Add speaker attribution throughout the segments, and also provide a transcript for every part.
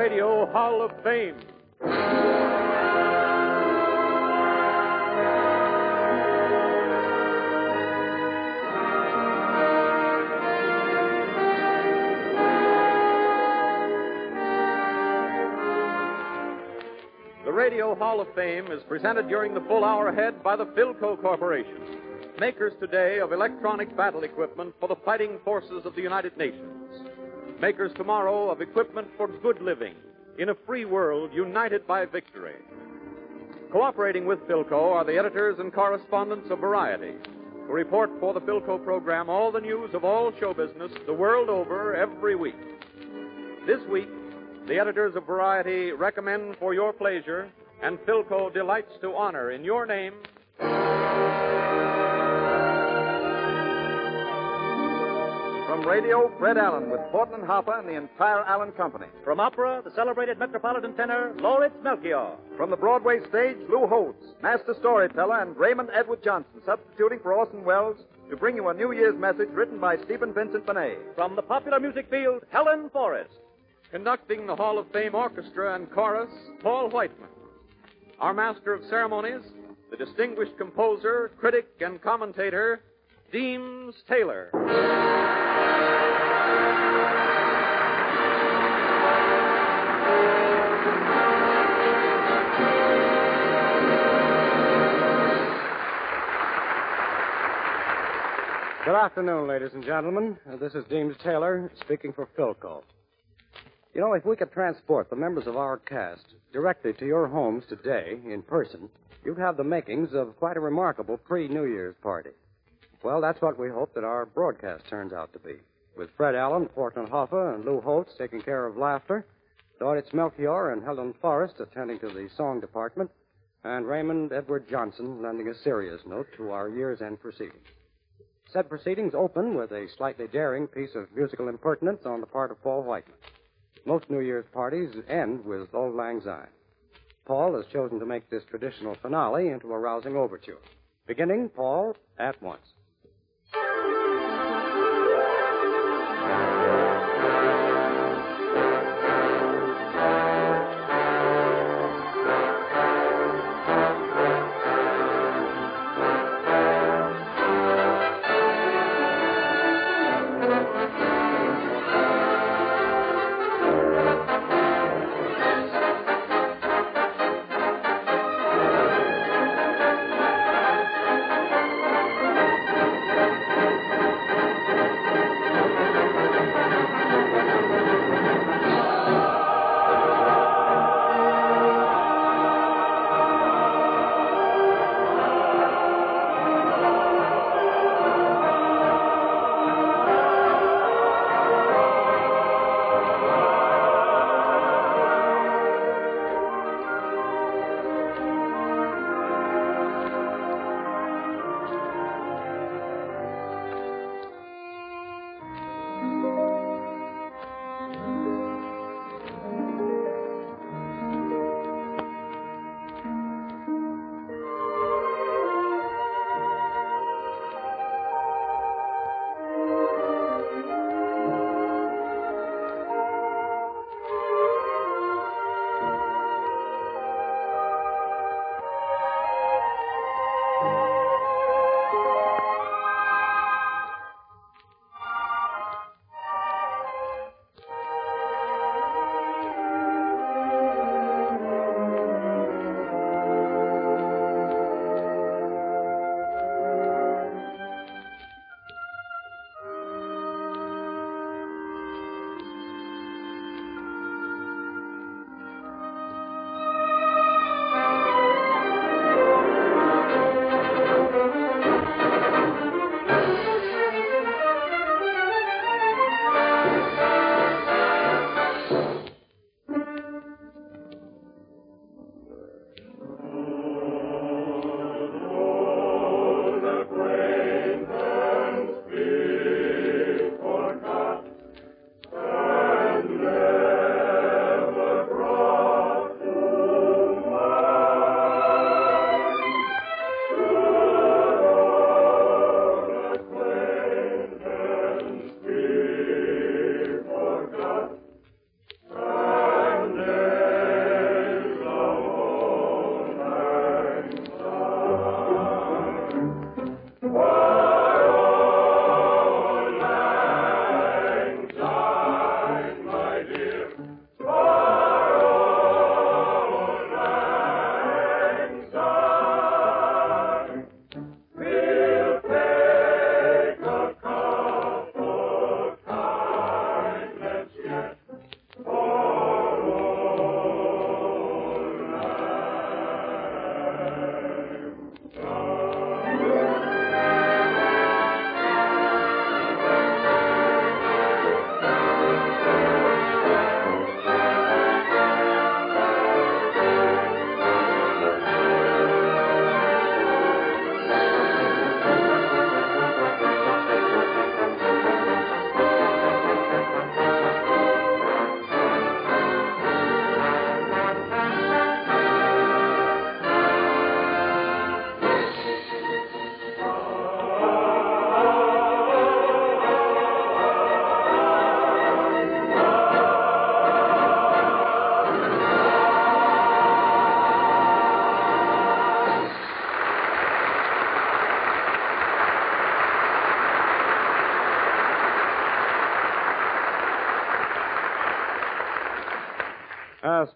Speaker 1: Radio Hall of Fame. The Radio Hall of Fame is presented during the full hour ahead by the Philco Corporation, makers today of electronic battle equipment for the fighting forces of the United Nations, makers tomorrow of equipment for good living in a free world united by victory. Cooperating with Philco are the editors and correspondents of Variety, who report for the Philco program all the news of all show business the world over every week. This week, the editors of Variety recommend for your pleasure, and Philco delights to honor in your name.
Speaker 2: From radio, Fred Allen with Portland Hoffa and the entire Allen Company.
Speaker 3: From opera, the celebrated Metropolitan tenor, Lauritz Melchior.
Speaker 2: From the Broadway stage, Lou Holtz, master storyteller, and Raymond Edward Johnson, substituting for Orson Welles to bring you a New Year's message written by Stephen Vincent Benet.
Speaker 3: From the popular music field, Helen Forrest.
Speaker 1: Conducting the Hall of Fame Orchestra and Chorus, Paul Whiteman. Our Master of Ceremonies, the distinguished composer, critic, and commentator, Deems Taylor.
Speaker 4: Good afternoon, ladies and gentlemen. Uh, this is Deems Taylor speaking for Philco. You know, if we could transport the members of our cast directly to your homes today in person, you'd have the makings of quite a remarkable pre New Year's party. Well, that's what we hope that our broadcast turns out to be. With Fred Allen, Portland Hoffa, and Lou Holtz taking care of laughter, Lauritz Melchior and Helen Forrest attending to the song department, and Raymond Edward Johnson lending a serious note to our year's end proceedings. Said proceedings open with a slightly daring piece of musical impertinence on the part of Paul Whiteman. Most New Year's parties end with Auld Lang Syne. Paul has chosen to make this traditional finale into a rousing overture. Beginning, Paul, at once.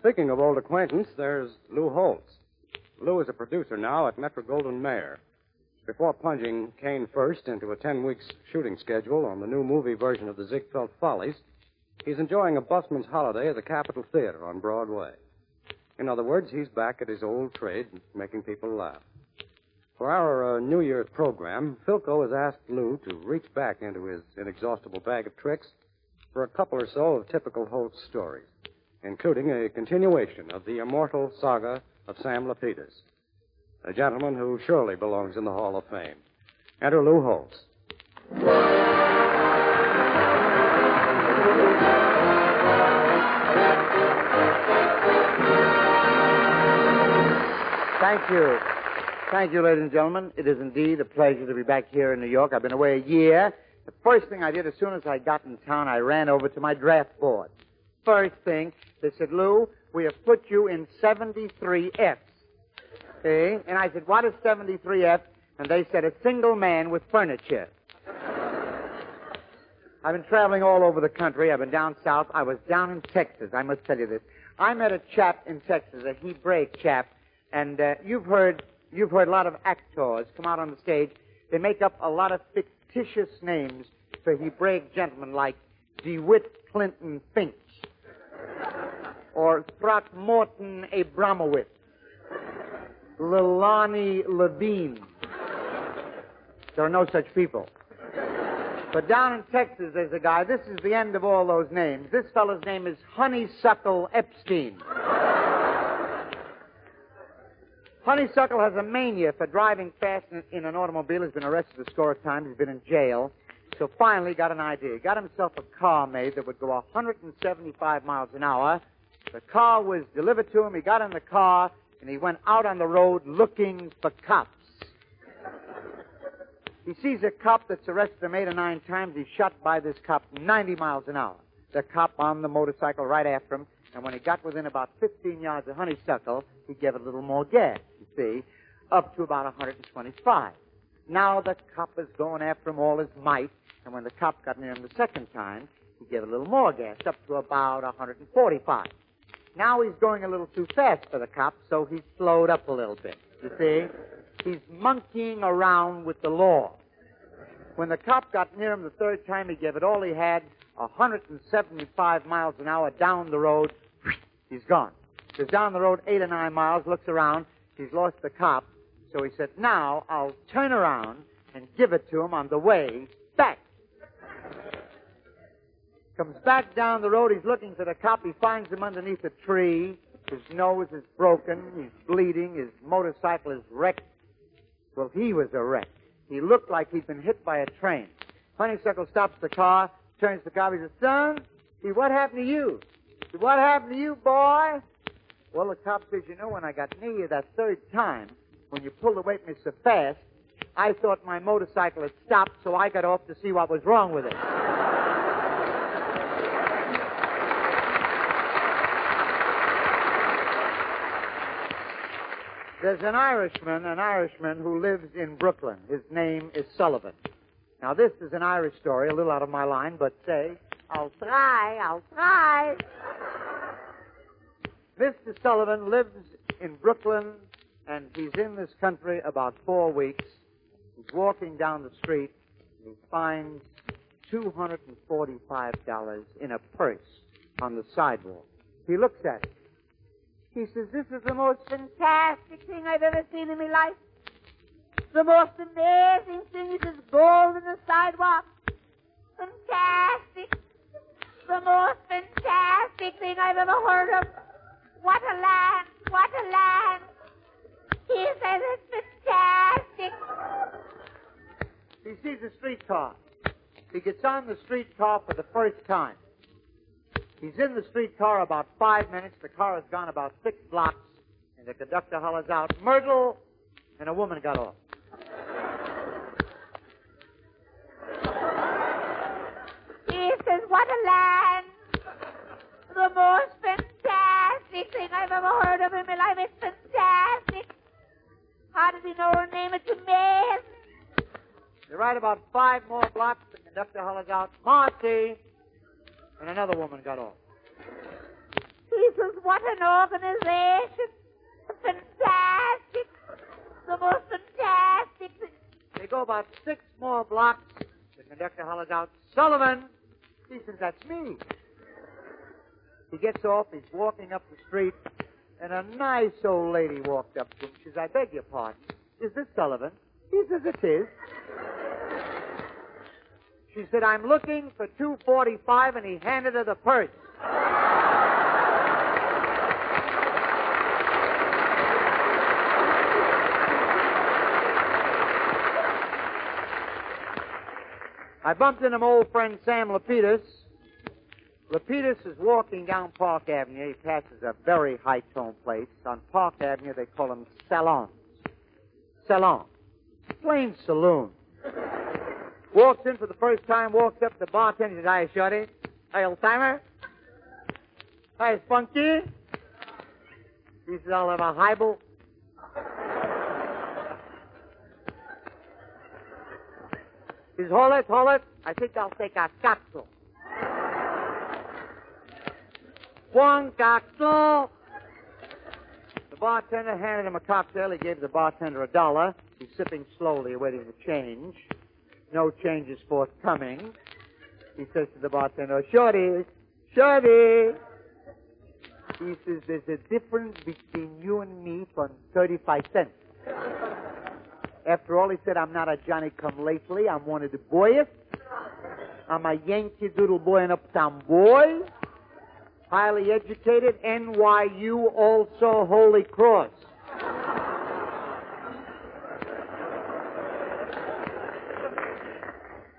Speaker 4: Speaking of old acquaintance, there's Lou Holtz. Lou is a producer now at Metro Goldwyn Mayer. Before plunging Kane first into a 10 weeks shooting schedule on the new movie version of the Ziegfeld Follies, he's enjoying a busman's holiday at the Capitol Theater on Broadway. In other words, he's back at his old trade, making people laugh. For our uh, New Year's program, Philco has asked Lou to reach back into his inexhaustible bag of tricks for a couple or so of typical Holtz stories, including a continuation of the immortal saga of Sam Lapidus, a gentleman who surely belongs in the Hall of Fame. Enter Lou Holtz.
Speaker 5: Thank you. Thank you, ladies and gentlemen. It is indeed a pleasure to be back here in New York. I've been away a year. The first thing I did as soon as I got in town, I ran over to my draft board. First thing, they said, Lou, we have put you in 73 Fs. See? And I said, what is 73 F? And they said, a single man with furniture. I've been traveling all over the country. I've been down south. I was down in Texas. I must tell you this. I met a chap in Texas, a Hebraic chap, and uh, you've heard you've heard a lot of actors come out on the stage. They make up a lot of fictitious names for Hebraic gentlemen like DeWitt Clinton Finch or Throckmorton Abramowitz, Lilani Levine. There are no such people. But down in Texas, there's a guy. This is the end of all those names. This fellow's name is Honeysuckle Epstein. Honeysuckle has a mania for driving fast in, in an automobile. He's been arrested a score of times. He's been in jail. So finally, got an idea. He got himself a car made that would go 175 miles an hour. The car was delivered to him. He got in the car and he went out on the road looking for cops. He sees a cop that's arrested him eight or nine times. He's shot by this cop 90 miles an hour. The cop on the motorcycle right after him. And when he got within about 15 yards of Honeysuckle, he gave it a little more gas, you see, up to about 125. Now the cop is going after him all his might. And when the cop got near him the second time, he gave a little more gas, up to about 145. Now he's going a little too fast for the cop, so he's slowed up a little bit. You see? He's monkeying around with the law. When the cop got near him the third time, he gave it all he had, 175 miles an hour down the road. He's gone. He's down the road eight or nine miles, looks around. He's lost the cop. So he said, now I'll turn around and give it to him on the way. Comes back down the road. He's looking for the cop. He finds him underneath a tree. His nose is broken. He's bleeding. His motorcycle is wrecked. Well, he was a wreck. He looked like he'd been hit by a train. Honeysuckle stops the car, turns to the cop. He says, Son, see, what happened to you? Said, what happened to you, boy? Well, the cop says, You know, when I got near you that third time, when you pulled away from me so fast, I thought my motorcycle had stopped, so I got off to see what was wrong with it. There's an Irishman, an Irishman who lives in Brooklyn. His name is Sullivan. Now, this is an Irish story, a little out of my line, but say, I'll try, I'll try. Mr. Sullivan lives in Brooklyn, and he's in this country about four weeks. He's walking down the street, and he finds $245 in a purse on the sidewalk. He looks at it. He says, This is the most fantastic thing I've ever seen in my life. The most amazing thing is this gold in the sidewalk. Fantastic. The most fantastic thing I've ever heard of. What a land. What a land. He says it's fantastic. He sees a streetcar. He gets on the streetcar for the first time. He's in the streetcar about five minutes. The car has gone about six blocks, and the conductor hollers out, Myrtle, and a woman got off. He says, What a land! The most fantastic thing I've ever heard of in my life. It's fantastic. How does he know her name? It's amazing. They ride about five more blocks. The conductor hollers out, Marcy, and another woman got off.
Speaker 6: He says, what an organization. Fantastic. The most fantastic.
Speaker 5: They go about six more blocks. The conductor hollers out, Sullivan. He says, that's me. He gets off, he's walking up the street, and a nice old lady walked up to him. She says, I beg your pardon. Is this Sullivan? He says, it is. She said, I'm looking for 245, and he handed her the purse. I bumped into my old friend Sam Lapidus. Lapidus is walking down Park Avenue. He passes a very high-tone place. On Park Avenue, they call them salons. Salon. Plain saloon. Walks in for the first time, walks up to the bartender, says, Hi, Shorty. Hi, old timer. Hi, Spunky. He says, I'll have a highball. He says, hold it, hold it. I think I'll take a capsule. One cocktail. The bartender handed him a cocktail. He gave the bartender a dollar. He's sipping slowly, waiting for change. No change is forthcoming. He says to the bartender, Shorty, Shorty. He says, there's a difference between you and me for 35 cents. After all, he said, I'm not a Johnny come lately. I'm one of the boys. I'm a Yankee Doodle boy and uptown boy. Highly educated, NYU, also Holy Cross.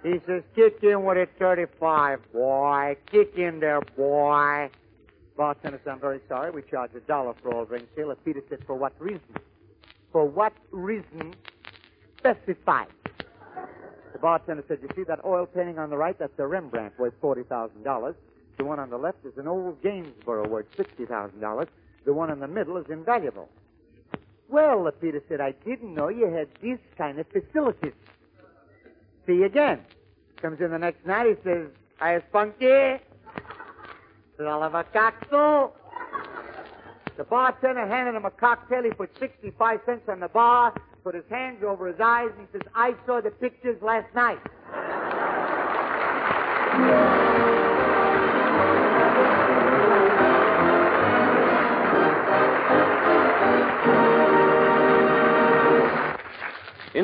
Speaker 5: He says, kick in with a 35, boy. Kick in there, boy. Bartender said, I'm very sorry. We charge a dollar for all drinks here. Peter said, for what reason? For what reason? Specify. The bartender said, you see that oil painting on the right? That's a Rembrandt worth $40,000. The one on the left is an old Gainsborough worth $60,000. The one in the middle is invaluable. Well, Peter said, I didn't know you had these kind of facilities. See you again. Comes in the next night, he says, Hi, Spunky. Have a cocktail. The bartender handed him a cocktail. He put 65 cents on the bar, put his hands over his eyes, and he says, I saw the pictures last night.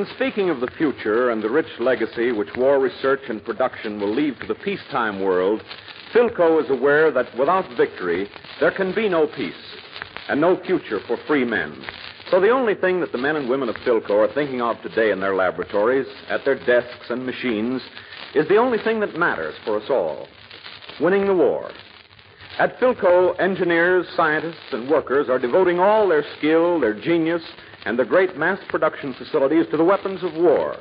Speaker 1: In speaking of the future and the rich legacy which war research and production will leave to the peacetime world, Philco is aware that without victory, there can be no peace and no future for free men. So the only thing that the men and women of Philco are thinking of today in their laboratories, at their desks and machines, is the only thing that matters for us all winning the war. At Philco, engineers, scientists, and workers are devoting all their skill, their genius, and the great mass production facilities to the weapons of war,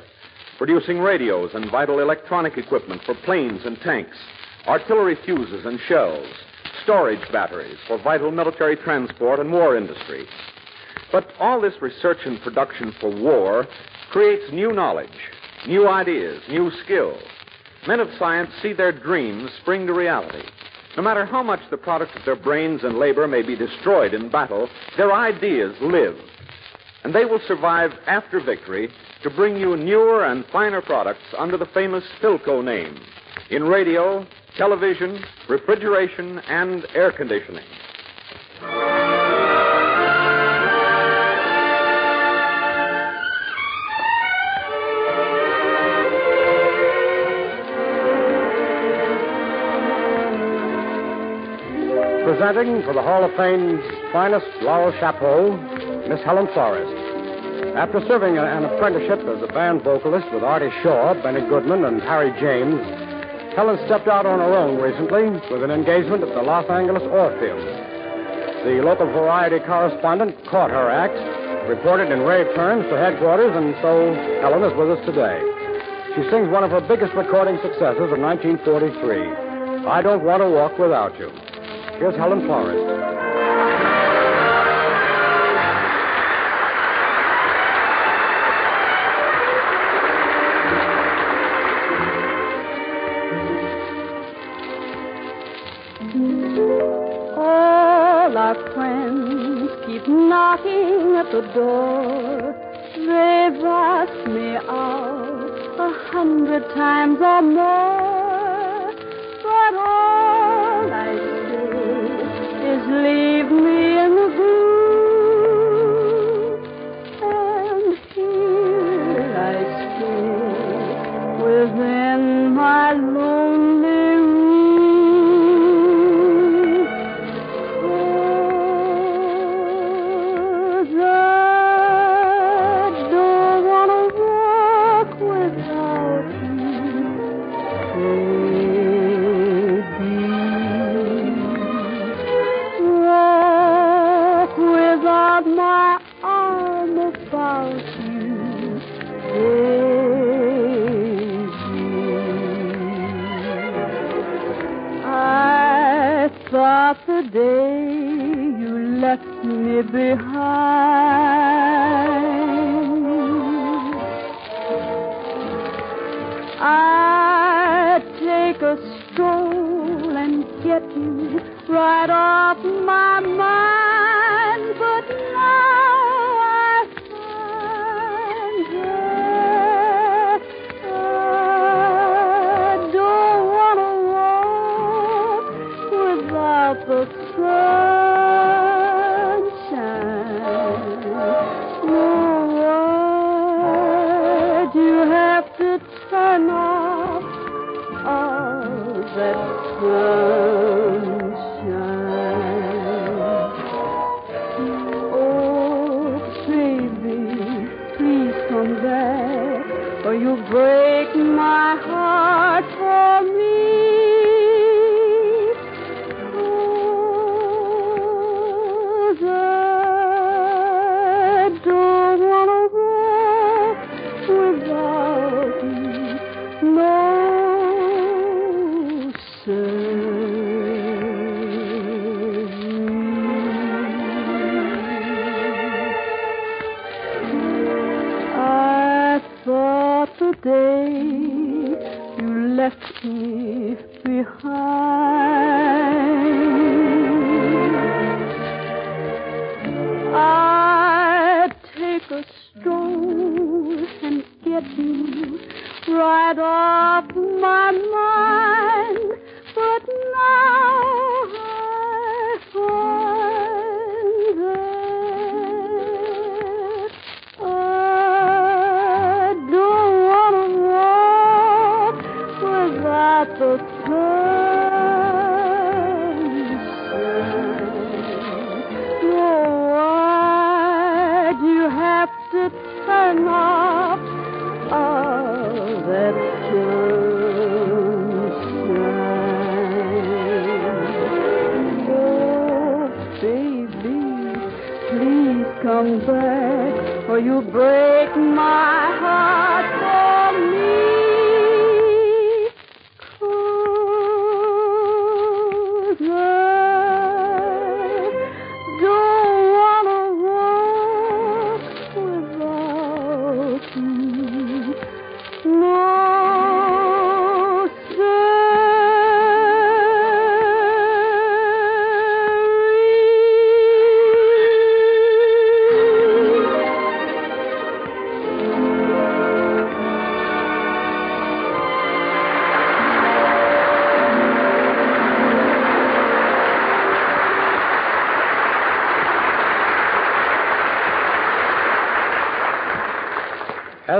Speaker 1: producing radios and vital electronic equipment for planes and tanks, artillery fuses and shells, storage batteries for vital military transport and war industry. But all this research and production for war creates new knowledge, new ideas, new skill. Men of science see their dreams spring to reality. No matter how much the product of their brains and labor may be destroyed in battle, their ideas live and they will survive after victory to bring you newer and finer products under the famous Philco name in radio, television, refrigeration, and air conditioning.
Speaker 4: Presenting for the Hall of Fame's finest laurel chapeau, Miss Helen Forrest. After serving an apprenticeship as a band vocalist with Artie Shaw, Benny Goodman, and Harry James, Helen stepped out on her own recently with an engagement at the Los Angeles Orpheum. The local variety correspondent caught her act, reported in rave terms to headquarters, and so Helen is with us today. She sings one of her biggest recording successes of 1943, I Don't Want to Walk Without You. Here's Helen Forrest.
Speaker 7: At the door. They've asked me out a hundred times or more, but all I say is leave you'll break my heart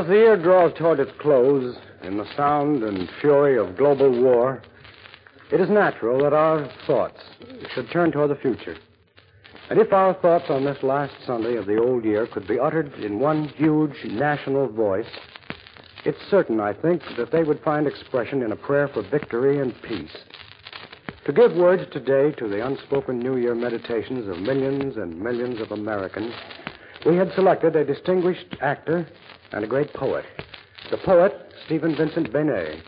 Speaker 4: As the year draws toward its close, in the sound and fury of global war, it is natural that our thoughts should turn toward the future. And if our thoughts on this last Sunday of the old year could be uttered in one huge national voice, it's certain, I think, that they would find expression in a prayer for victory and peace. To give words today to the unspoken New Year meditations of millions and millions of Americans, we had selected a distinguished actor and a great poet. The poet, Stephen Vincent Benet,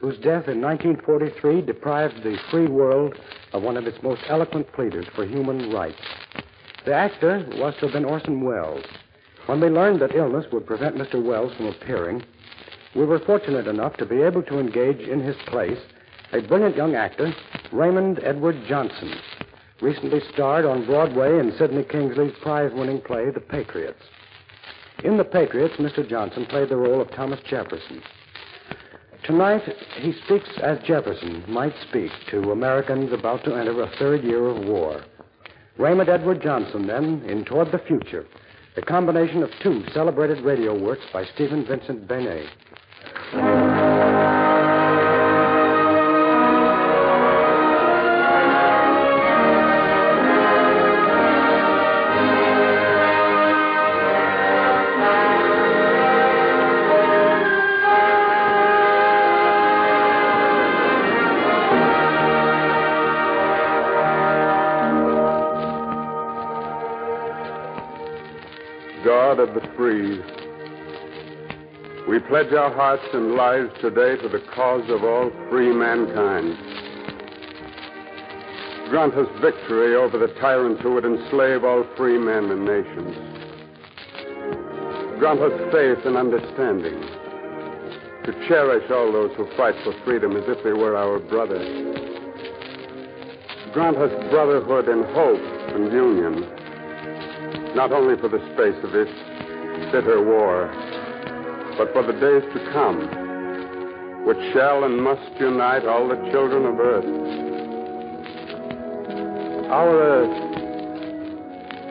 Speaker 4: whose death in 1943 deprived the free world of one of its most eloquent pleaders for human rights. The actor was to have been Orson Welles. When we learned that illness would prevent Mr. Welles from appearing, we were fortunate enough to be able to engage in his place a brilliant young actor, Raymond Edward Johnson, recently starred on Broadway in Sidney Kingsley's prize winning play, The Patriots. In The Patriots, Mr. Johnson played the role of Thomas Jefferson. Tonight, he speaks as Jefferson might speak to Americans about to enter a third year of war. Raymond Edward Johnson, then, in Toward the Future, the combination of two celebrated radio works by Stephen Vincent Benet.
Speaker 8: Of the free, we pledge our hearts and lives today to the cause of all free mankind. Grant us victory over the tyrants who would enslave all free men and nations. Grant us faith and understanding to cherish all those who fight for freedom as if they were our brothers. Grant us brotherhood and hope and union not only for the space of this bitter war, but for the days to come, which shall and must unite all the children of earth. Our earth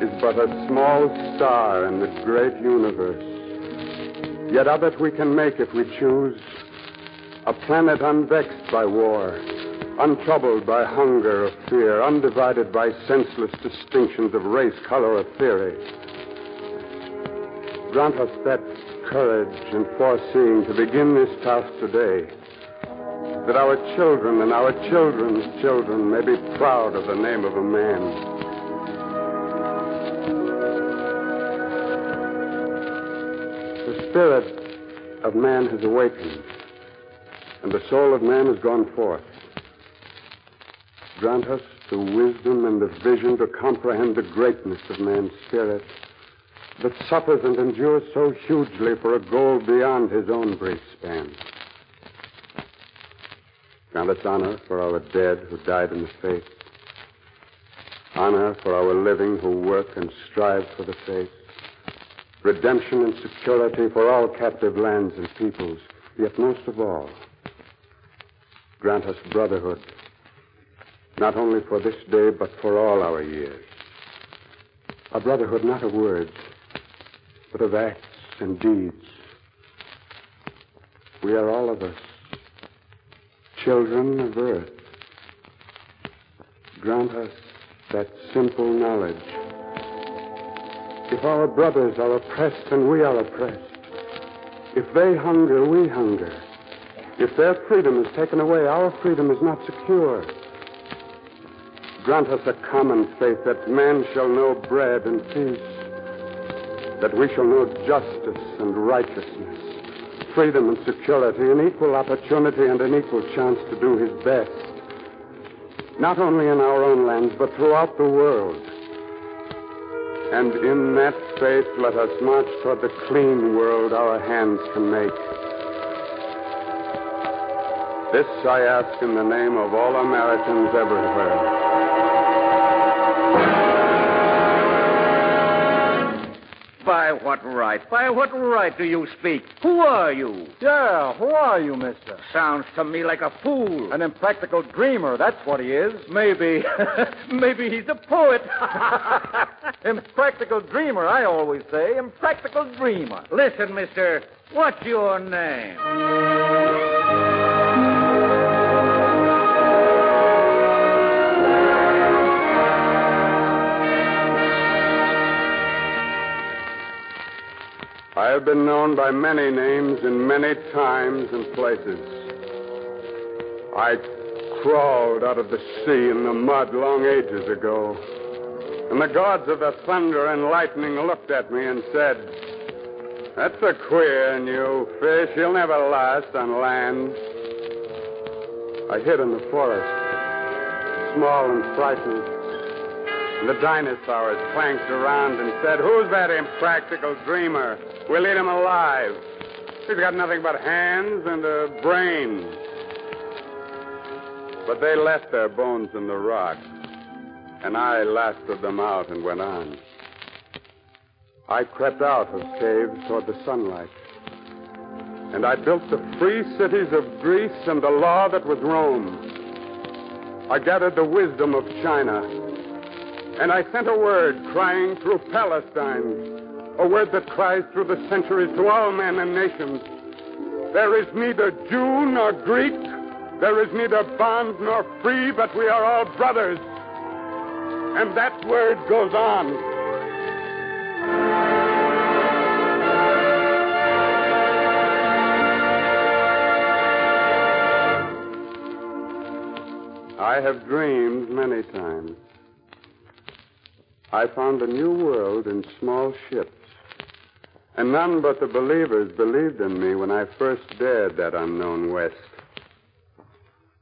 Speaker 8: is but a small star in the great universe. Yet of it we can make, if we choose, a planet unvexed by war, untroubled by hunger or fear, undivided by senseless distinctions of race, color, or theory. Grant us that courage and foreseeing to begin this task today, that our children and our children's children may be proud of the name of a man. The spirit of man has awakened, and the soul of man has gone forth. Grant us the wisdom and the vision to comprehend the greatness of man's spirit that suffers and endures so hugely for a goal beyond his own brief span. Grant us honor for our dead who died in the faith, honor for our living who work and strive for the faith, redemption and security for all captive lands and peoples, yet most of all, grant us brotherhood not only for this day, but for all our years. A brotherhood not of words, but of acts and deeds. We are all of us children of earth. Grant us that simple knowledge. If our brothers are oppressed and we are oppressed, if they hunger, we hunger. If their freedom is taken away, our freedom is not secure. Grant us a common faith that man shall know bread and peace, that we shall know justice and righteousness, freedom and security, an equal opportunity and an equal chance to do his best, not only in our own lands, but throughout the world. And in that faith, let us march toward the clean world our hands can make. This I ask in the name of all Americans everywhere.
Speaker 9: By what right? By what right do you speak? Who are you?
Speaker 5: Yeah, who are you, mister?
Speaker 9: Sounds to me like a fool.
Speaker 5: An impractical dreamer, that's what he is.
Speaker 9: Maybe. Maybe he's a poet.
Speaker 5: impractical dreamer, I always say. Impractical dreamer.
Speaker 9: Listen, mister. What's your name?
Speaker 8: I have been known by many names in many times and places. I crawled out of the sea in the mud long ages ago. And the gods of the thunder and lightning looked at me and said, That's a queer new fish. He'll never last on land. I hid in the forest, small and frightened. And the dinosaurs clanked around and said, Who's that impractical dreamer? We'll eat him alive. He's got nothing but hands and a brain. But they left their bones in the rock. and I lasted them out and went on. I crept out of caves toward the sunlight. And I built the free cities of Greece and the law that was Rome. I gathered the wisdom of China. And I sent a word crying through Palestine, a word that cries through the centuries to all men and nations. There is neither Jew nor Greek. There is neither bond nor free, but we are all brothers. And that word goes on. I have dreamed many times. I found a new world in small ships. And none but the believers believed in me when I first dared that unknown west.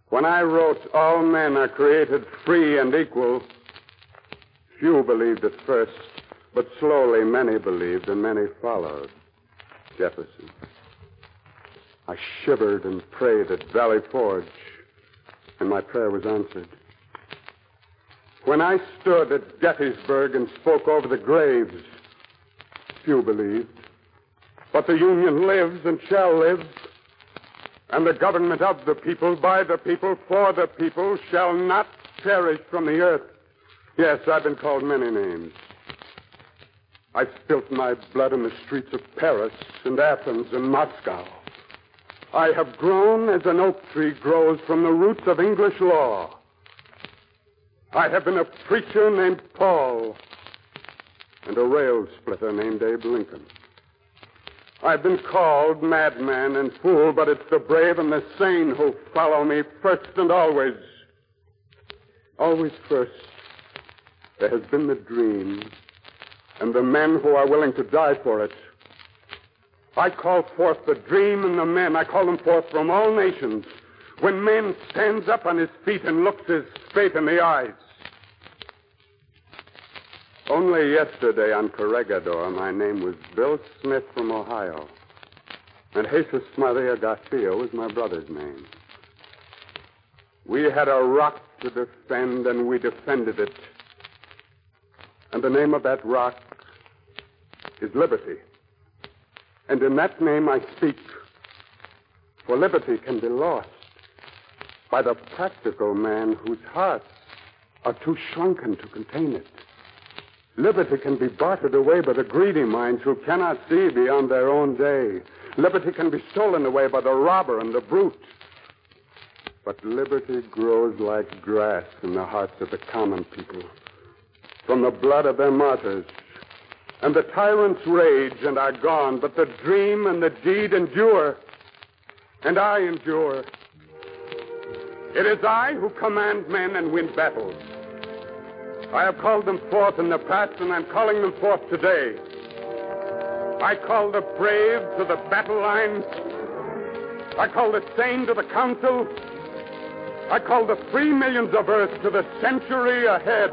Speaker 8: When I wrote, All men are created free and equal, few believed at first, but slowly many believed and many followed. Jefferson. I shivered and prayed at Valley Forge and my prayer was answered. When I stood at Gettysburg and spoke over the graves, few believed. But the Union lives and shall live, and the government of the people, by the people, for the people, shall not perish from the earth. Yes, I've been called many names. I've spilt my blood in the streets of Paris and Athens and Moscow. I have grown as an oak tree grows from the roots of English law. I have been a preacher named Paul and a rail splitter named Abe Lincoln. I've been called madman and fool, but it's the brave and the sane who follow me first and always. Always first. There has been the dream and the men who are willing to die for it. I call forth the dream and the men. I call them forth from all nations. When man stands up on his feet and looks his fate in the eyes. Only yesterday on Corregidor, my name was Bill Smith from Ohio. And Jesus Maria Garcia was my brother's name. We had a rock to defend, and we defended it. And the name of that rock is liberty. And in that name I speak. For liberty can be lost by the practical man whose hearts are too shrunken to contain it. Liberty can be bartered away by the greedy minds who cannot see beyond their own day. Liberty can be stolen away by the robber and the brute. But liberty grows like grass in the hearts of the common people. From the blood of their martyrs, and the tyrants rage and are gone, but the dream and the deed endure, and I endure. It is I who command men and win battles. I have called them forth in the past, and I'm calling them forth today. I call the brave to the battle line. I call the sane to the council. I call the free millions of earth to the century ahead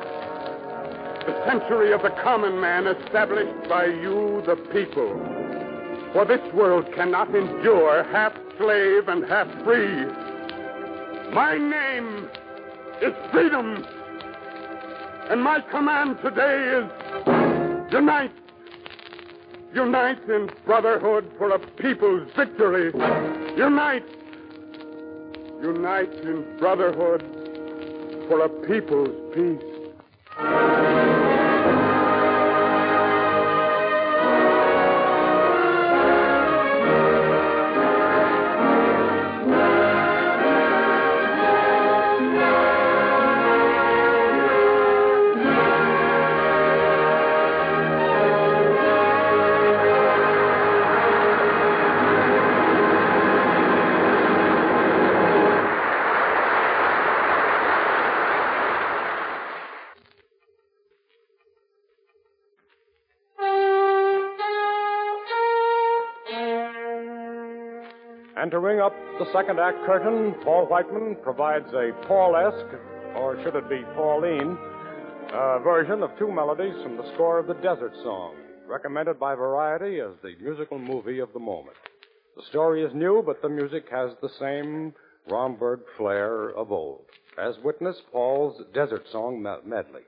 Speaker 8: the century of the common man established by you, the people. For this world cannot endure half slave and half free. My name is freedom. And my command today is unite. Unite in brotherhood for a people's victory. Unite. Unite in brotherhood for a people's peace.
Speaker 4: Ring up the second act curtain, Paul Whiteman provides a Paul-esque, or should it be Pauline, uh, version of two melodies from the score of the Desert Song, recommended by Variety as the musical movie of the moment. The story is new, but the music has the same Romberg flair of old, as witness Paul's Desert Song medley.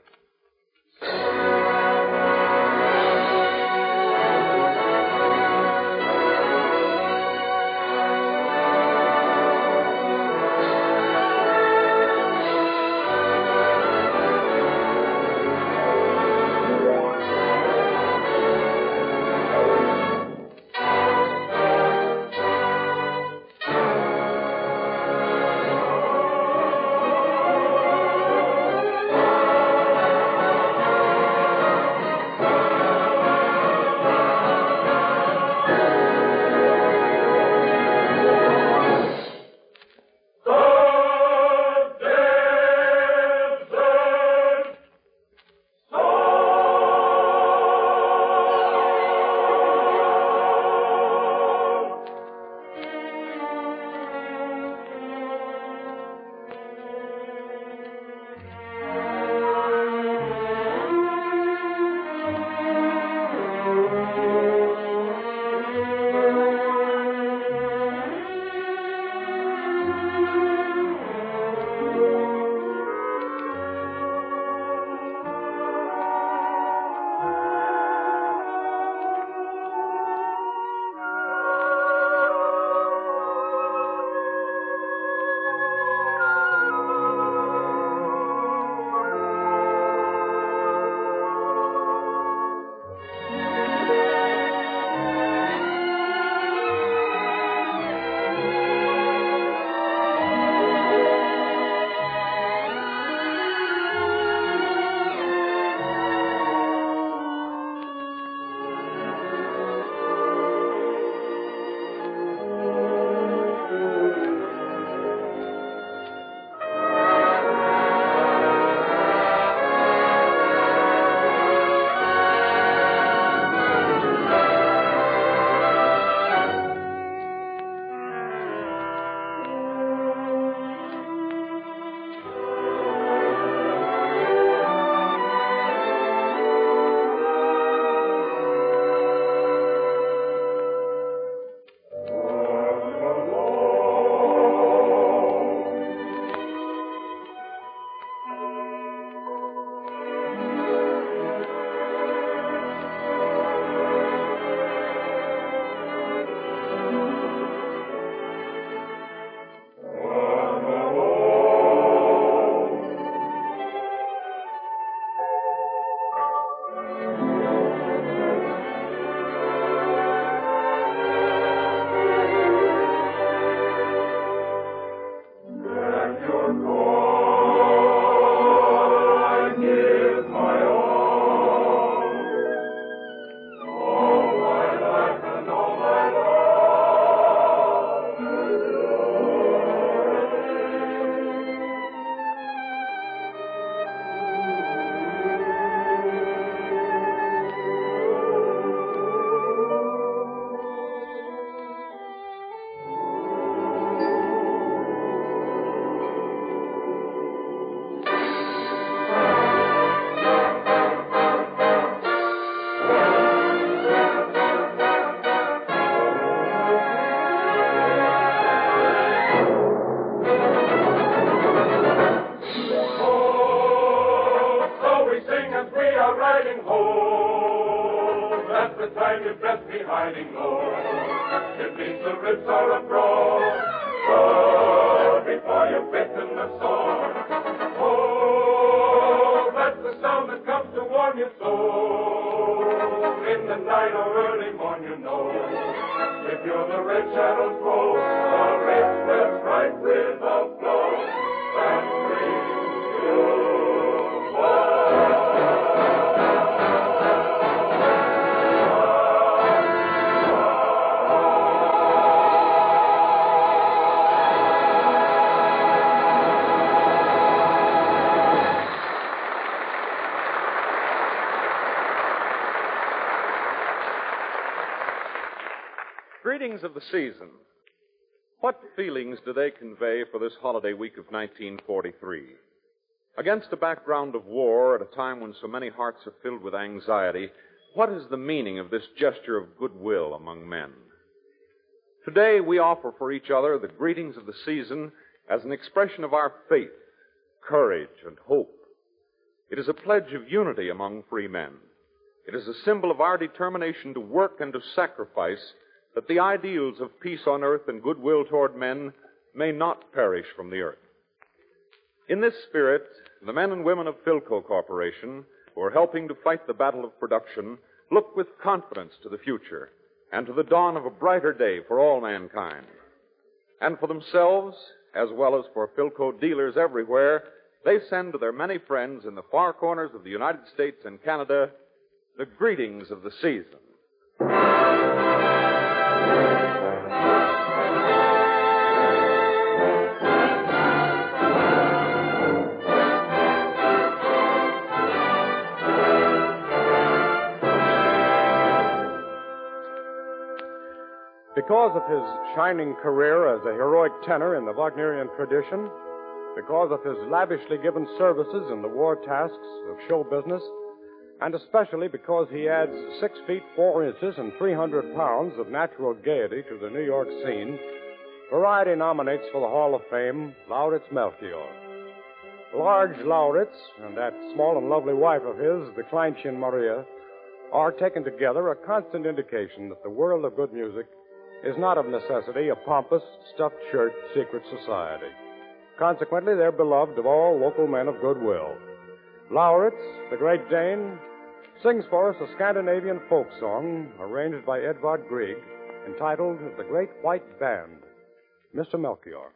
Speaker 1: Of the season. What feelings do they convey for this holiday week of 1943? Against a background of war at a time when so many hearts are filled with anxiety, what is the meaning of this gesture of goodwill among men? Today we offer for each other the greetings of the season as an expression of our faith, courage, and hope. It is a pledge of unity among free men. It is a symbol of our determination to work and to sacrifice that the ideals of peace on earth and goodwill toward men may not perish from the earth. In this spirit, the men and women of Philco Corporation, who are helping to fight the battle of production, look with confidence to the future and to the dawn of a brighter day for all mankind. And for themselves, as well as for Philco dealers everywhere, they send to their many friends in the far corners of the United States and Canada the greetings of the season.
Speaker 4: Because of his shining career as a heroic tenor in the Wagnerian tradition, because of his lavishly given services in the war tasks of show business, and especially because he adds six feet four inches and 300 pounds of natural gaiety to the New York scene, Variety nominates for the Hall of Fame Lauritz Melchior. Large Lauritz and that small and lovely wife of his, the Kleinchen Maria, are taken together a constant indication that the world of good music is not of necessity a pompous, stuffed shirt secret society. Consequently, they're beloved of all local men of goodwill. Lauritz, the Great Dane, sings for us a Scandinavian folk song arranged by Edvard Grieg entitled The Great White Band. Mr. Melchior.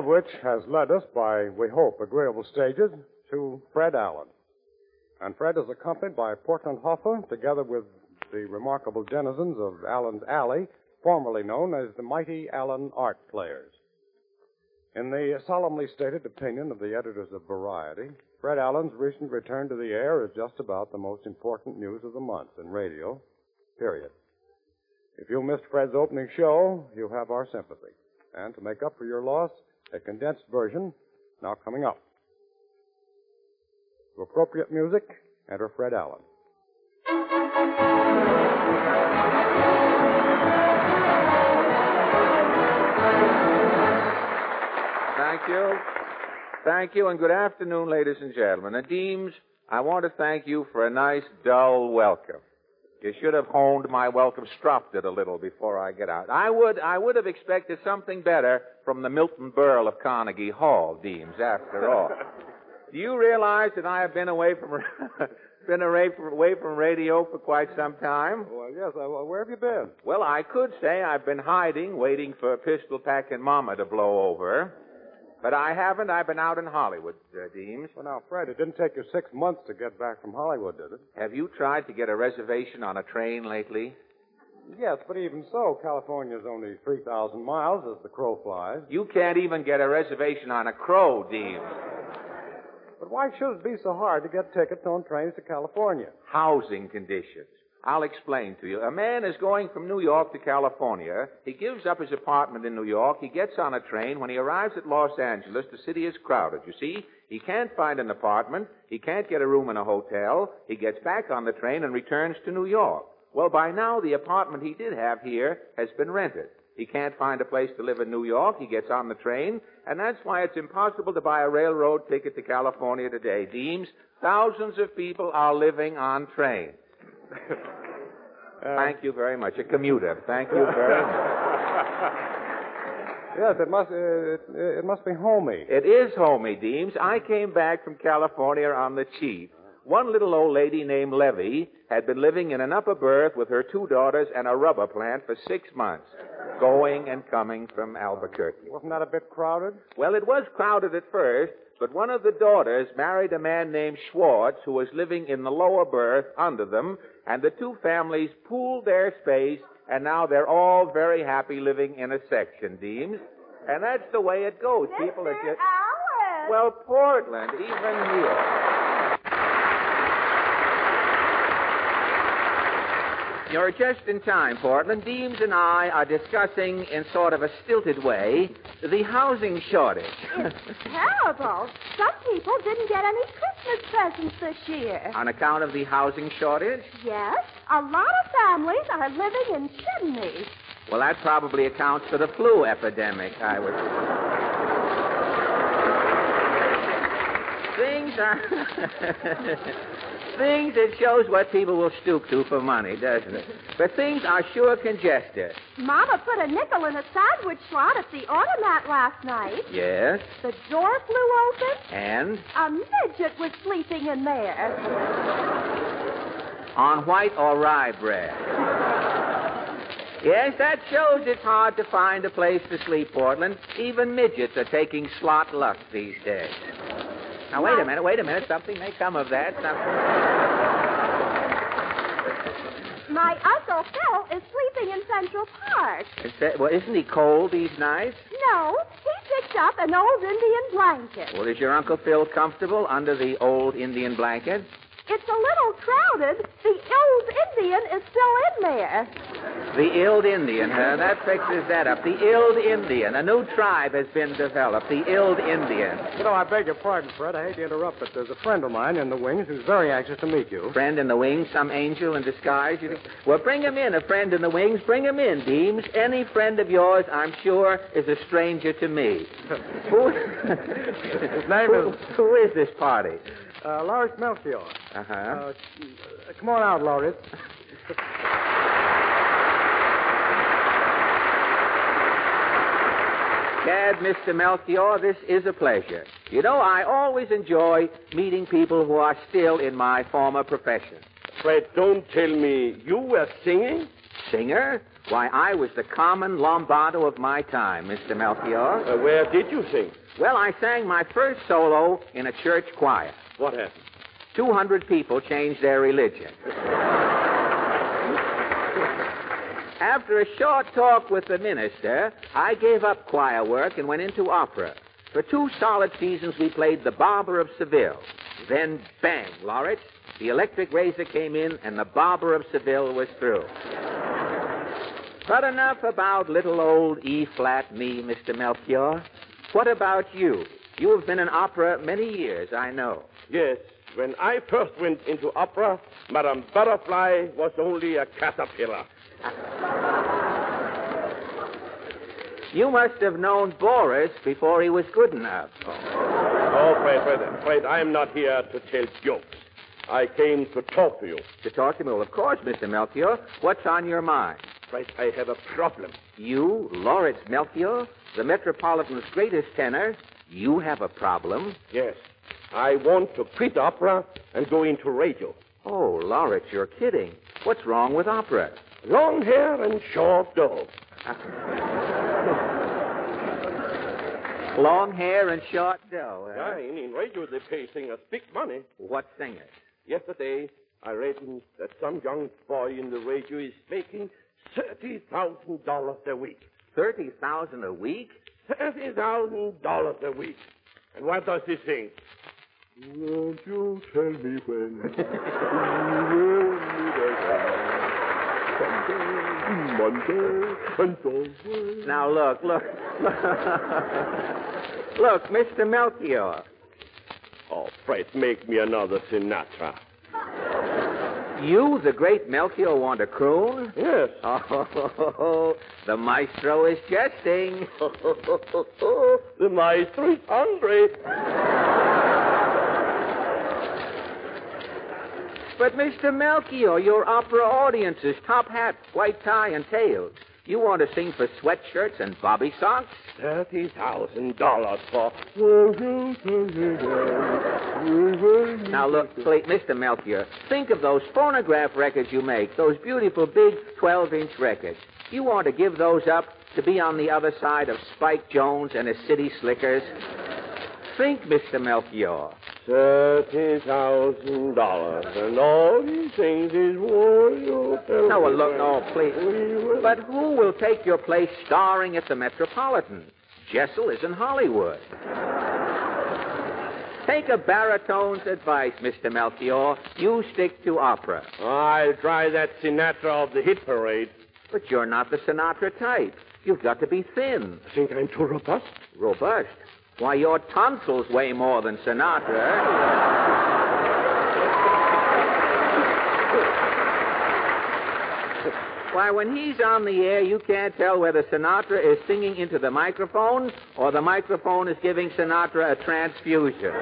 Speaker 4: Of which has led us, by, we hope, agreeable stages, to Fred Allen. And Fred is accompanied by Portland Hoffa, together with the remarkable denizens of Allen's Alley, formerly known as the Mighty Allen Art Players. In the solemnly stated opinion of the editors of Variety, Fred Allen's recent return to the air is just about the most important news of the month in radio, period. If you missed Fred's opening show, you have our sympathy. And to make up for your loss, a condensed version now coming up. To appropriate music, enter Fred Allen.
Speaker 10: Thank you. Thank you, and good afternoon, ladies and gentlemen. And Deems, I want to thank you for a nice, dull welcome. You should have honed my welcome, stropped it a little before I get out. I would, I would have expected something better from the Milton Berle of Carnegie Hall, Deems, after all. Do you realize that I have been away from, been away from, away from radio for quite some time?
Speaker 4: Well, yes. Uh, where have you been?
Speaker 10: Well, I could say I've been hiding, waiting for pistol packing mama to blow over. But I haven't. I've been out in Hollywood, uh, Deems.
Speaker 4: Well, now, Fred, it didn't take you six months to get back from Hollywood, did it?
Speaker 10: Have you tried to get a reservation on a train lately?
Speaker 4: Yes, but even so, California's only 3,000 miles as the crow flies.
Speaker 10: You can't even get a reservation on a crow, Deems.
Speaker 4: But why should it be so hard to get tickets on trains to California?
Speaker 10: Housing conditions. I'll explain to you. A man is going from New York to California. He gives up his apartment in New York. He gets on a train. When he arrives at Los Angeles, the city is crowded, you see. He can't find an apartment. He can't get a room in a hotel. He gets back on the train and returns to New York. Well, by now, the apartment he did have here has been rented. He can't find a place to live in New York. He gets on the train, and that's why it's impossible to buy a railroad ticket to California today. Deems, thousands of people are living on trains.
Speaker 4: Uh,
Speaker 10: Thank you very much. A commuter. Thank you very much.
Speaker 4: yes, it must. Uh, it, it must be homey.
Speaker 10: It is homey, Deems. I came back from California on the cheap. One little old lady named Levy had been living in an upper berth with her two daughters and a rubber plant for six months, going and coming from Albuquerque.
Speaker 4: Wasn't that a bit crowded?
Speaker 10: Well, it was crowded at first, but one of the daughters married a man named Schwartz who was living in the lower berth under them, and the two families pooled their space, and now they're all very happy living in a section, Deems. And that's the way it goes.
Speaker 6: Mr.
Speaker 10: People are just.
Speaker 6: Allen.
Speaker 10: Well, Portland, even here. You're just in time, Portland. Deems and I are discussing, in sort of a stilted way, the housing shortage.
Speaker 7: It's terrible. Some people didn't get any Christmas presents this year.
Speaker 10: On account of the housing shortage?
Speaker 7: Yes, a lot of families are living in chimneys.
Speaker 10: Well, that probably accounts for the flu epidemic, I would. Things are. things, it shows what people will stoop to for money, doesn't it? But things are sure congested.
Speaker 7: Mama put a nickel in a sandwich slot at the automat last night.
Speaker 10: Yes,
Speaker 7: The door flew open.
Speaker 10: and
Speaker 7: A midget was sleeping in there.
Speaker 10: on white or rye bread. Yes, that shows it's hard to find a place to sleep, Portland. Even midgets are taking slot luck these days. Now, wait a minute, wait a minute. Something may come of that. Something...
Speaker 7: My Uncle Phil is sleeping in Central Park.
Speaker 10: Is that, well, isn't he cold these nights?
Speaker 7: No, he picked up an old Indian blanket.
Speaker 10: Well, is your Uncle Phil comfortable under the old Indian blanket?
Speaker 7: It's a little crowded. The old Indian is still in there.
Speaker 10: The Ild Indian, huh? That fixes that up. The Ild Indian. A new tribe has been developed. The Ild Indian.
Speaker 4: You know, I beg your pardon, Fred. I hate to interrupt, but there's a friend of mine in the wings who's very anxious to meet you.
Speaker 10: Friend in the wings, some angel in disguise. You think? Well, bring him in. A friend in the wings. Bring him in, Deems. Any friend of yours, I'm sure, is a stranger to me. who,
Speaker 4: His name
Speaker 10: who,
Speaker 4: is
Speaker 10: who is this party?
Speaker 4: Uh, Lawrence Melchior.
Speaker 10: Uh-huh.
Speaker 4: Uh, come on out, Lauritz.
Speaker 10: Cad, Mr. Melchior, this is a pleasure. You know, I always enjoy meeting people who are still in my former profession.
Speaker 11: Fred, don't tell me you were singing.
Speaker 10: singer? Why, I was the Carmen Lombardo of my time, Mr. Melchior.
Speaker 11: Uh, where did you sing?
Speaker 10: Well, I sang my first solo in a church choir.
Speaker 11: What happened?
Speaker 10: 200 people changed their religion. After a short talk with the minister, I gave up choir work and went into opera. For two solid seasons, we played The Barber of Seville. Then, bang, Lawrence, the electric razor came in, and The Barber of Seville was through. But enough about little old E flat me, Mr. Melchior. What about you? You have been in opera many years, I know.
Speaker 11: Yes. When I first went into opera, Madame Butterfly was only a caterpillar.
Speaker 10: You must have known Boris before he was good enough.
Speaker 11: Oh, Fred, Fred, Fred, I am not here to tell jokes. I came to talk to you.
Speaker 10: To talk to me? Well, of course, Mr. Melchior. What's on your mind?
Speaker 11: Fred, I have a problem.
Speaker 10: You, Lawrence Melchior, the Metropolitan's greatest tenor, you have a problem?
Speaker 11: Yes. I want to quit opera and go into radio.
Speaker 10: Oh, Lawrence, you're kidding. What's wrong with opera?
Speaker 11: Long hair and short dog.
Speaker 10: Long hair and short dough. Eh? Huh?
Speaker 11: Yeah, in, in radio they pay singers big money.
Speaker 10: What singers?
Speaker 11: Yesterday, I read in- that some young boy in the radio is making thirty thousand dollars a week.
Speaker 10: Thirty thousand a week?
Speaker 11: Thirty thousand dollars a week. And what does he sing? Won't you tell me when? you will meet again. Someday, Monday, and always.
Speaker 10: Now, look, look. look, Mr. Melchior.
Speaker 11: Oh, Fred, make me another Sinatra.
Speaker 10: You, the great Melchior, want a croon?
Speaker 11: Yes.
Speaker 10: Oh, the maestro is jesting.
Speaker 11: the maestro is hungry.
Speaker 10: But, Mr. Melchior, your opera audience is top hat, white tie, and tails. You want to sing for sweatshirts and bobby socks?
Speaker 11: Thirty thousand dollars for.
Speaker 10: Now, look, please, Mr. Melchior, think of those phonograph records you make, those beautiful big 12 inch records. You want to give those up to be on the other side of Spike Jones and his city slickers? Think, Mr. Melchior.
Speaker 11: Thirty thousand dollars, and all these things is worth You tell
Speaker 10: No, well, look, no, please.
Speaker 11: we
Speaker 10: But who will take your place starring at the Metropolitan? Jessel is in Hollywood. Take a baritone's advice, Mr. Melchior. You stick to opera.
Speaker 11: I'll try that Sinatra of the hit parade.
Speaker 10: But you're not the Sinatra type. You've got to be thin.
Speaker 11: I Think I'm too robust?
Speaker 10: Robust. Why, your tonsils weigh more than Sinatra. Eh? Why, when he's on the air, you can't tell whether Sinatra is singing into the microphone or the microphone is giving Sinatra a transfusion.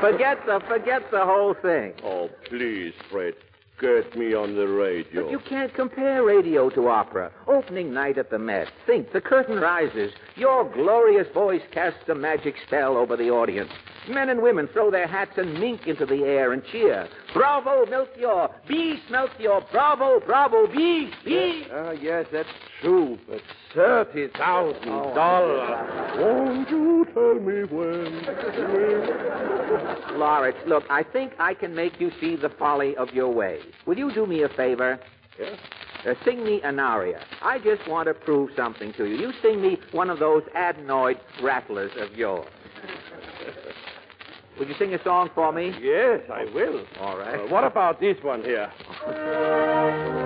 Speaker 10: forget the forget the whole thing.
Speaker 11: Oh, please, Fred. Get me on the radio.
Speaker 10: But you can't compare radio to opera. Opening night at the Met. Think, the curtain rises. Your glorious voice casts a magic spell over the audience. Men and women throw their hats and mink into the air and cheer. Bravo, Melchior! Beast, Melchior! Bravo, bravo, beast, beast!
Speaker 11: Ah, yes, that's true, but thirty thousand dollars. Won't you tell me when?
Speaker 10: Lawrence, look, I think I can make you see the folly of your ways. Will you do me a favor?
Speaker 11: Yes?
Speaker 10: Uh, sing me an aria. I just want to prove something to you. You sing me one of those adenoid rattlers of yours. Would you sing a song for me?
Speaker 11: Yes, I will.
Speaker 10: All right.
Speaker 11: Uh, what about this one here?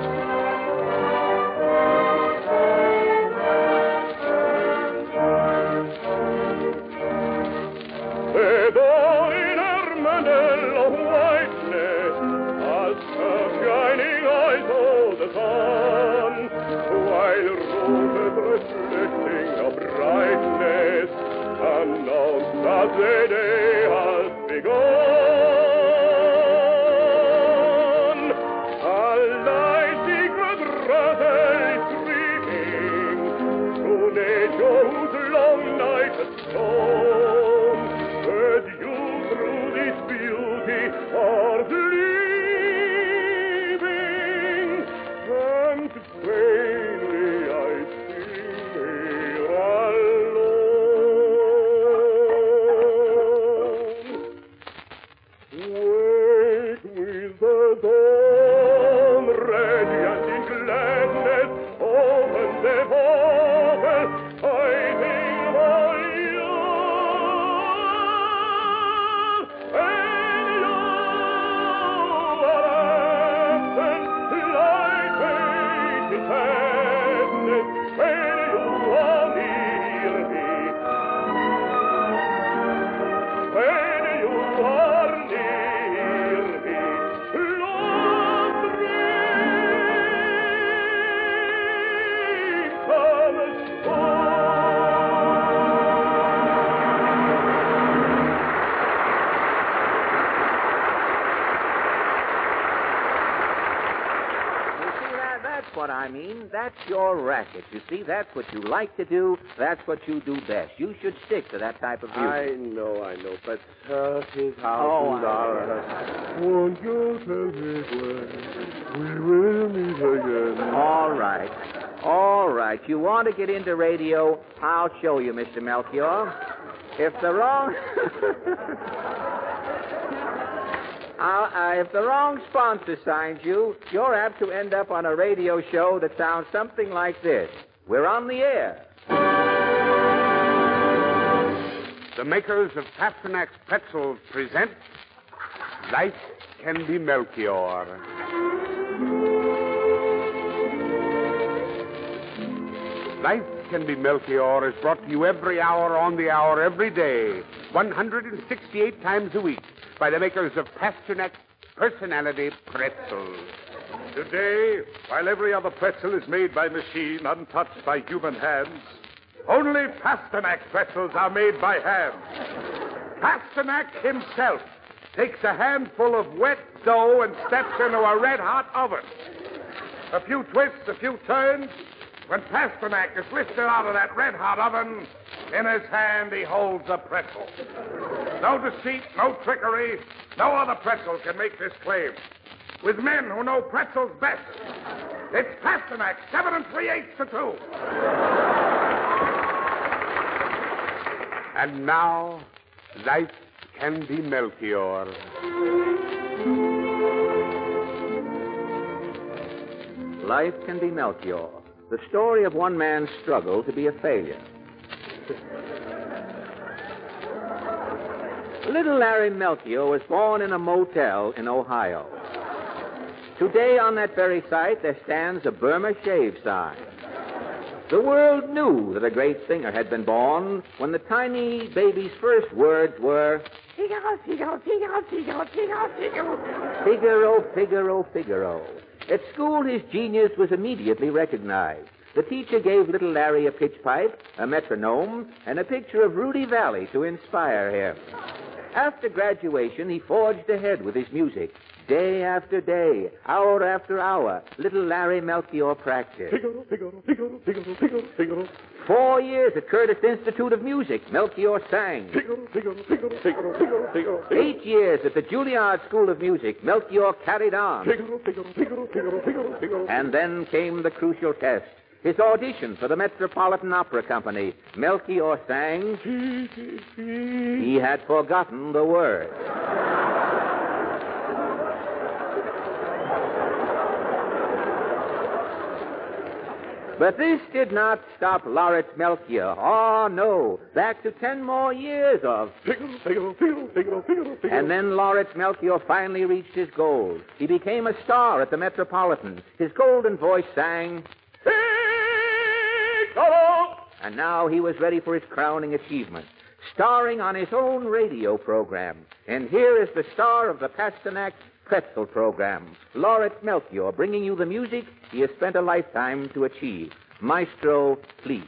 Speaker 10: That's your racket. You see, that's what you like to do. That's what you do best. You should stick to that type of music.
Speaker 11: I know, I know, but uh, thirty
Speaker 10: Oh,
Speaker 11: thousand
Speaker 10: I-
Speaker 11: dollars. Won't you tell me when we will meet again?
Speaker 10: All right. All right. You want to get into radio? I'll show you, Mr. Melchior. If the wrong. Uh, uh, if the wrong sponsor signs you, you're apt to end up on a radio show that sounds something like this. We're on the air.
Speaker 8: The makers of Pasternak's pretzels present Life Can Be Melchior. Life Can Be Melchior is brought to you every hour on the hour, every day, 168 times a week, by the makers of Pasternak Personality Pretzels.
Speaker 12: Today, while every other pretzel is made by machine, untouched by human hands, only Pasternak pretzels are made by hand. Pasternak himself takes a handful of wet dough and steps into a red hot oven. A few twists, a few turns. When Pasternak is lifted out of that red hot oven, in his hand he holds a pretzel. No deceit, no trickery. No other pretzel can make this claim. With men who know pretzels best, it's Pasternak, seven and three eighths to two.
Speaker 8: And now, Life Can Be Melchior.
Speaker 10: Life can be Melchior, the story of one man's struggle to be a failure. Little Larry Melchior was born in a motel in Ohio. Today, on that very site, there stands a Burma shave sign. The world knew that a great singer had been born when the tiny baby's first words were
Speaker 6: Figaro, Figaro, Figaro, Figaro, Figaro, Figaro.
Speaker 10: Figaro, Figaro, Figaro. At school, his genius was immediately recognized. The teacher gave little Larry a pitch pipe, a metronome, and a picture of Rudy Vallee to inspire him. After graduation, he forged ahead with his music. Day after day, hour after hour, little Larry Melchior practiced.
Speaker 12: Figaro, Figaro, Figaro, Figaro, Figaro, Figaro.
Speaker 10: Four years at Curtis Institute of Music, Melchior sang.
Speaker 12: Figaro, Figaro, Figaro, Figaro, Figaro, Figaro.
Speaker 10: Eight years at the Juilliard School of Music, Melchior carried on.
Speaker 12: Figaro, Figaro, Figaro, Figaro, Figaro, Figaro.
Speaker 10: And then came the crucial test. His audition for the Metropolitan Opera Company. Melchior sang. He had forgotten the words. But this did not stop Lawrence Melchior. Oh, no. Back to ten more years of.
Speaker 12: Figaro, Figaro, Figaro, Figaro, Figaro.
Speaker 10: And then Lawrence Melchior finally reached his goal. He became a star at the Metropolitan. His golden voice sang. And now he was ready for his crowning achievement, starring on his own radio program. And here is the star of the Pasternak Pretzel program, Lawrence Melchior, bringing you the music he has spent a lifetime to achieve. Maestro, please.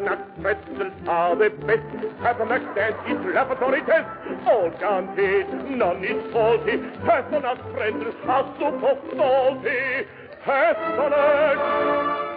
Speaker 12: Are the best. Pasternak stands its laboratory test. All guaranteed, none is faulty. Pasternak pretzels are super salty. Pasternak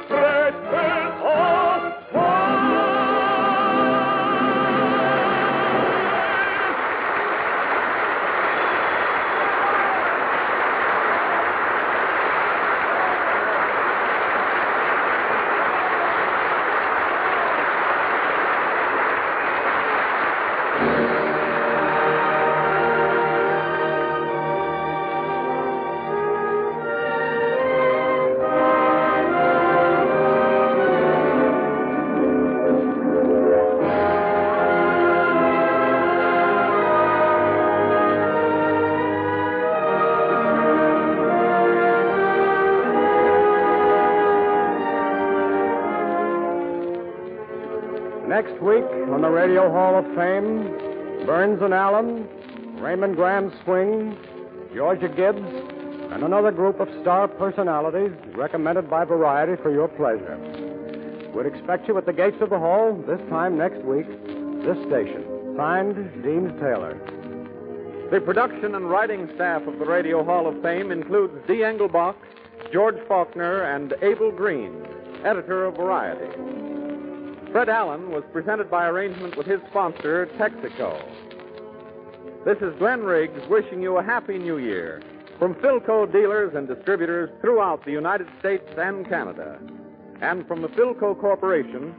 Speaker 4: Burns and Allen, Raymond Gram Swing, Georgia Gibbs, and another group of star personalities recommended by Variety for your pleasure. We'd expect you at the gates of the hall this time next week, this station. Signed, Deems Taylor.
Speaker 1: The production and writing staff of the Radio Hall of Fame includes Dee Engelbach, George Faulkner, and Abel Green, editor of Variety. Fred Allen was presented by arrangement with his sponsor, Texaco. This is Glenn Riggs wishing you a happy new year from Philco dealers and distributors throughout the United States and Canada. And from the Philco Corporation,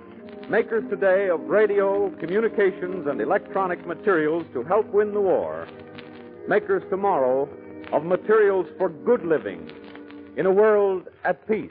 Speaker 1: makers today of radio, communications, and electronic materials to help win the war. Makers tomorrow of materials for good living in a world at peace.